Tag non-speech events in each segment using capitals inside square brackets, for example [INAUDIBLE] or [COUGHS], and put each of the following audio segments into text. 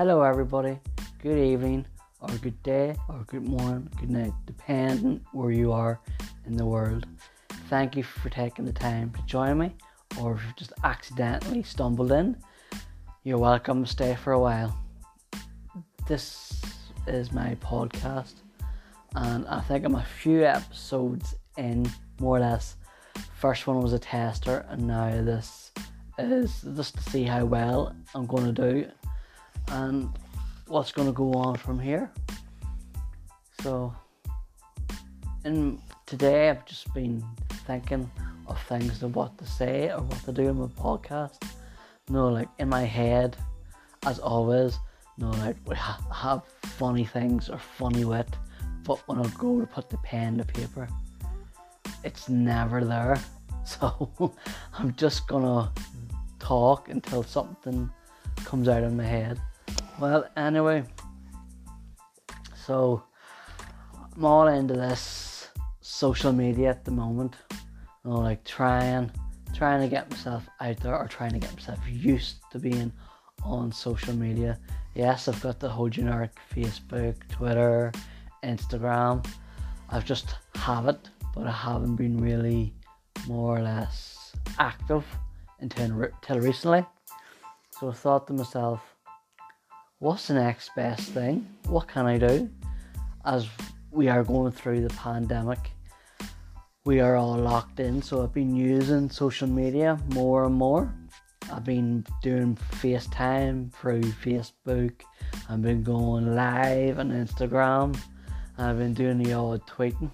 Hello, everybody. Good evening, or good day, or good morning, good night, depending where you are in the world. Thank you for taking the time to join me, or if you just accidentally stumbled in, you're welcome to stay for a while. This is my podcast, and I think I'm a few episodes in, more or less. First one was a tester, and now this is just to see how well I'm going to do and what's going to go on from here. So, in today, I've just been thinking of things of what to say or what to do in my podcast. no, like in my head, as always, no, like [LAUGHS] we ha- have funny things or funny wit, but when I go to put the pen to paper, it's never there. [LAUGHS] So [LAUGHS] I'm just gonna talk until something comes out of my head. Well, anyway, so I'm all into this social media at the moment. You know, like trying, trying to get myself out there or trying to get myself used to being on social media. Yes, I've got the whole generic Facebook, Twitter, Instagram. I've just have it, but I haven't been really more or less active until, until recently. So I thought to myself, what's the next best thing? What can I do? As we are going through the pandemic, we are all locked in. So I've been using social media more and more. I've been doing FaceTime through Facebook. I've been going live on Instagram. I've been doing the odd tweeting,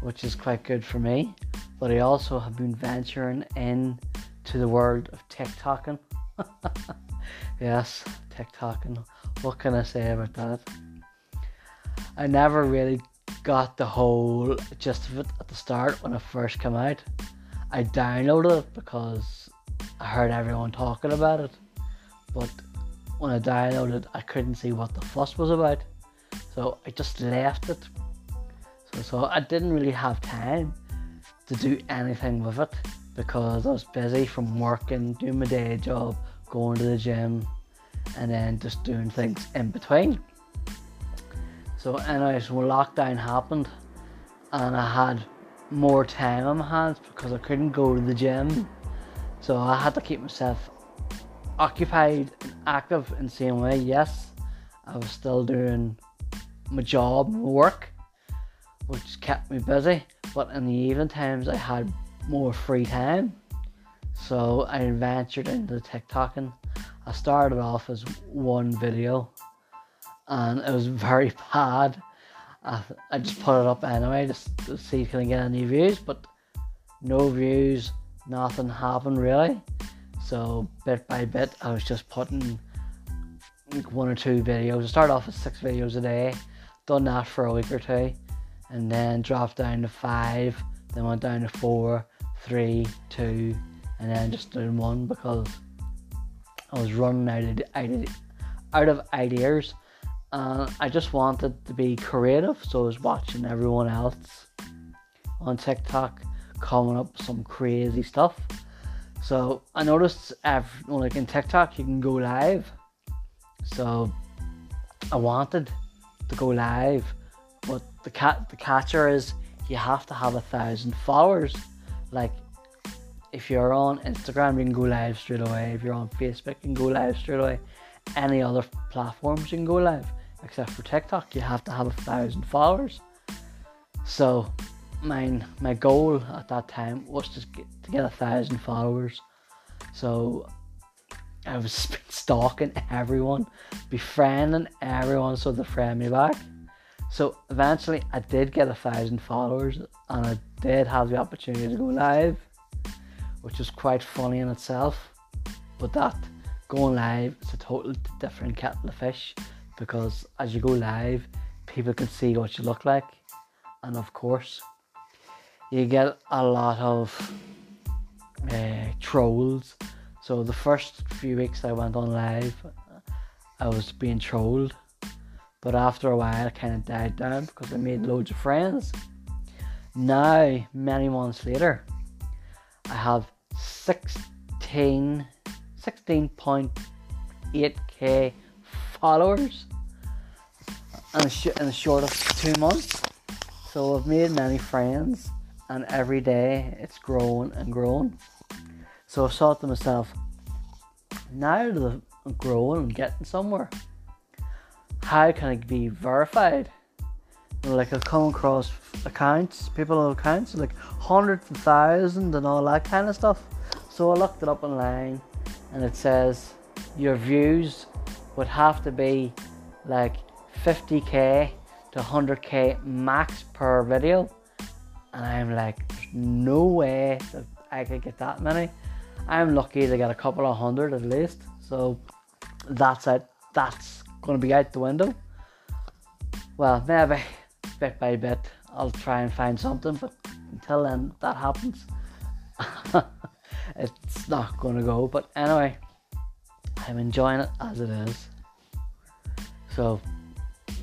which is quite good for me. But I also have been venturing in to the world of TikToking. [LAUGHS] yes, TikToking. What can I say about that? I never really got the whole gist of it at the start when it first came out. I downloaded it because I heard everyone talking about it, but when I downloaded, I couldn't see what the fuss was about, so I just left it. So, so I didn't really have time to do anything with it because I was busy from working, doing my day job, going to the gym, and then just doing things in between. So, anyways, when lockdown happened, and I had more time on my hands because I couldn't go to the gym, so I had to keep myself occupied and active in the same way. Yes, I was still doing my job, my work, which kept me busy, but in the evening times I had more free time. So I ventured into TikToking. I started off as one video and it was very [LAUGHS] bad. I, I just put it up anyway just to see if I can get any views, but no views, nothing happened really. So bit by bit, I was just putting like one or two videos. I started off with six videos a day, done that for a week or two, and then dropped down to five, then went down to four, three, two, and then just doing one because I was running out of out of, ideas. And I just wanted to be creative, so I was watching everyone else on TikTok coming up some crazy stuff. So I noticed, like in TikTok, you can go live. So I wanted to go live, but the cat the catcher is you have to have a thousand followers. Like if you're on Instagram, you can go live straight away. If you're on Facebook, you can go live straight away. Any other platforms, you can go live, except for TikTok. You have to have a thousand followers. So, my my goal at that time was to get to get a thousand followers. So, I was [LAUGHS] stalking everyone, befriending everyone, so they friend me back. So eventually, I did get a thousand followers, and I did have the opportunity to go live which was quite funny in itself. But that going live is a totally different kettle of fish because as you go live, people can see what you look like, and of course, you get a lot of uh, trolls. So the first few weeks I went on live, I was being trolled, but after a while, it kind of died down because I made loads of friends. Now, many months later, I have 16, 16.2 8k followers in a, sh- in a short of two months. So I've made many friends, and every day it's growing and growing. So I thought to myself, now that I'm growing and getting somewhere, how can I be verified? Like I've come across accounts, people accounts like hundreds of thousands and all that kind of stuff. So I looked it up online and it says your views would have to be like 50k to 100k max per video. And I'm like, no way that I could get that many. I'm lucky to get a couple of hundred at least. So that's it. That's to be out the window. Well, maybe bit by bit I'll try and find something, but until then that happens, [LAUGHS] it's not to go. But anyway, I'm enjoying it as it is. So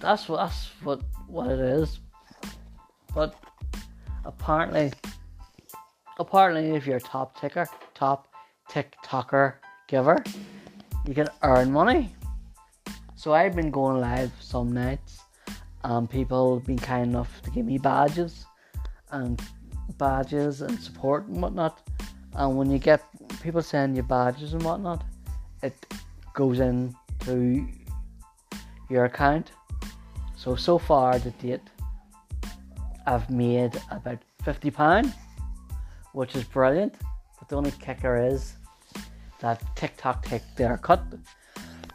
that's what that's what what it is. But apparently, apparently, if you're a top ticker, top TikToker giver, you can earn money. So I've been going live some nights, and people have been kind enough to give me badges and badges and support and whatnot. And when you get people send you badges and whatnot, it goes into your account. So so far to date, I've made about fifty pound, which is brilliant. But the only kicker is that TikTok take their cut,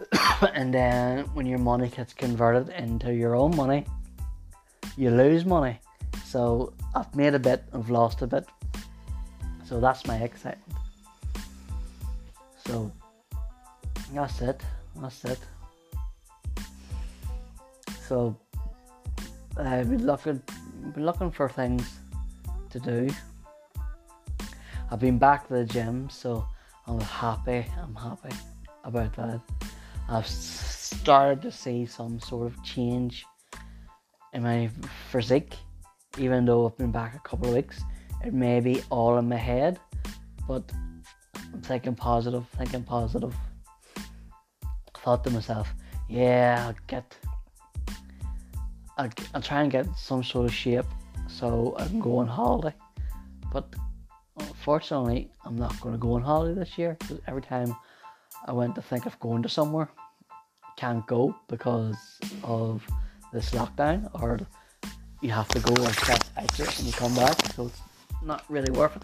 [COUGHS] and then when your money gets converted into your own money, you lose money. So I've made a bit, I've lost a bit. So that's my excitement. So that's it. That's it. So uh, I've been looking been looking for things to do. I've been back to the gym, so I'm happy. I'm happy about that. I've started to see some sort of change in my physique, even though I've been back a couple of weeks. It may be all in my head, but I'm thinking positive, thinking positive. I thought to myself, yeah, I'll get, I'll, I'll try and get some sort of shape so I can go on holiday. But unfortunately, I'm not going to go on holiday this year because every time I went to think of going to somewhere, can't go because of this lockdown, or you have to go and test out it and you come back, so it's not really worth it.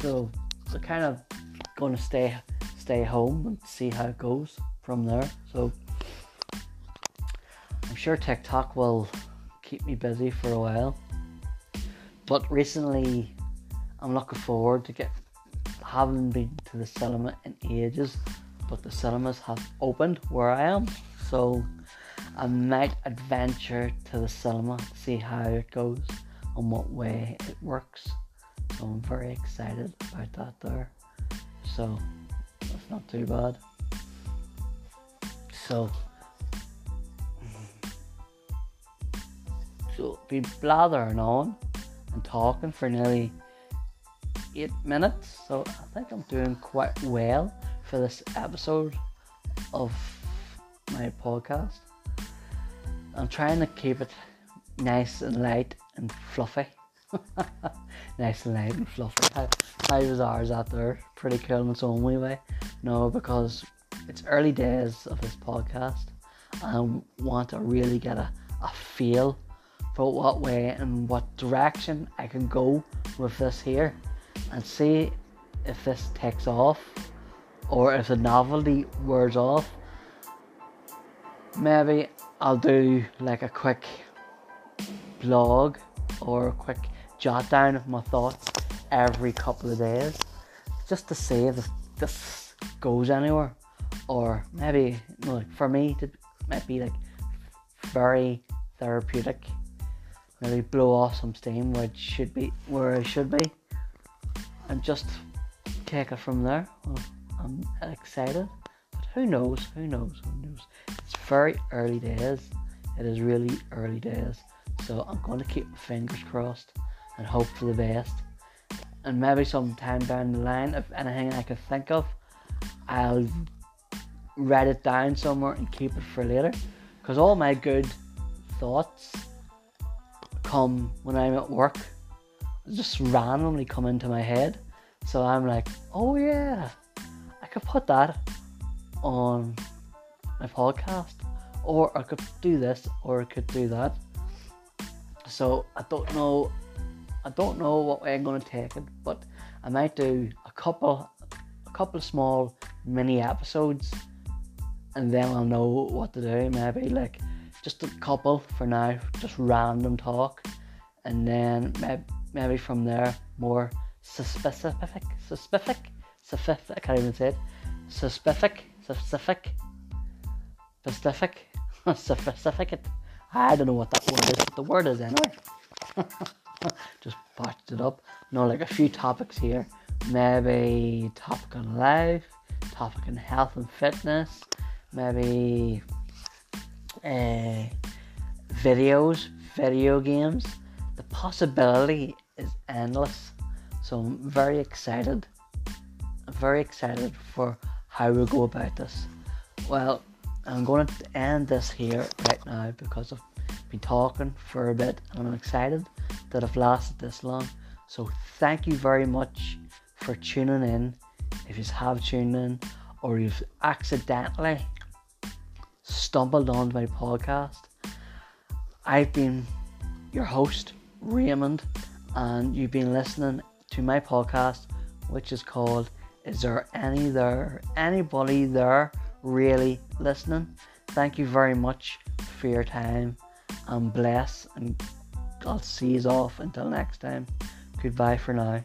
So we're kind of going to stay stay home and see how it goes from there. So I'm sure TikTok will keep me busy for a while. But recently, I'm looking forward to get. Haven't been to the cinema in ages, but the cinemas have opened where I am, so I might adventure to the cinema see how it goes and what way it works. So I'm very excited about that there. So that's not too bad. So [SIGHS] so been blathering on and talking for nearly eight minutes. So I think I'm doing quite well for this episode of my podcast. I'm trying to keep it nice and light and fluffy. [LAUGHS] nice and light and fluffy. How, how ours out there? Pretty cool in its own way. No, because it's early days of this podcast. I want to really get a, a feel for what way and what direction I can go with this here and see if this takes off or if the novelty wears off. Maybe I'll do like a quick blog or a quick jot down of my thoughts every couple of days just to see if this goes anywhere or maybe you know, like for me it might be like very therapeutic maybe blow off some steam where it should be where it should be and just take it from there. I'm excited but who knows who knows who knows. It's very early days. It is really early days. So I'm going to keep my fingers crossed and hope for the best. And maybe sometime down the line if anything I can think of I'll write it down somewhere and keep it for later. Because all my good thoughts come when I'm at work, just randomly come into my head. So I'm like, oh yeah, I could put that on my podcast, or I could do this, or I could do that. So I don't know, I don't know what way I'm gonna take it, but I might do a couple, a couple of small mini episodes, and then I'll know what to do. Maybe like just a couple for now, just random talk, and then maybe, maybe from there more specific, specific, specific. I can't even say it. Specific, [LAUGHS] specific, specific, specific. I don't know what that word is. But the word is anyway. [LAUGHS] just botched it up. No, like a few topics here. Maybe topic on life, topic on health and fitness, maybe uh, videos, video games. The possibility is endless. So I'm very excited. I'm very excited for how we go about this. Well, I'm going to end this here right now because I've been talking for a bit and I'm excited that I've lasted this long. So thank you very much for tuning in. If you have tuned in or you've accidentally stumbled onto my podcast, I've been your host, Raymond, and you've been listening to my podcast, which is called Is There Any There Anybody There Really Listening? Thank you very much for your time and bless and I'll see you off until next time. Goodbye for now.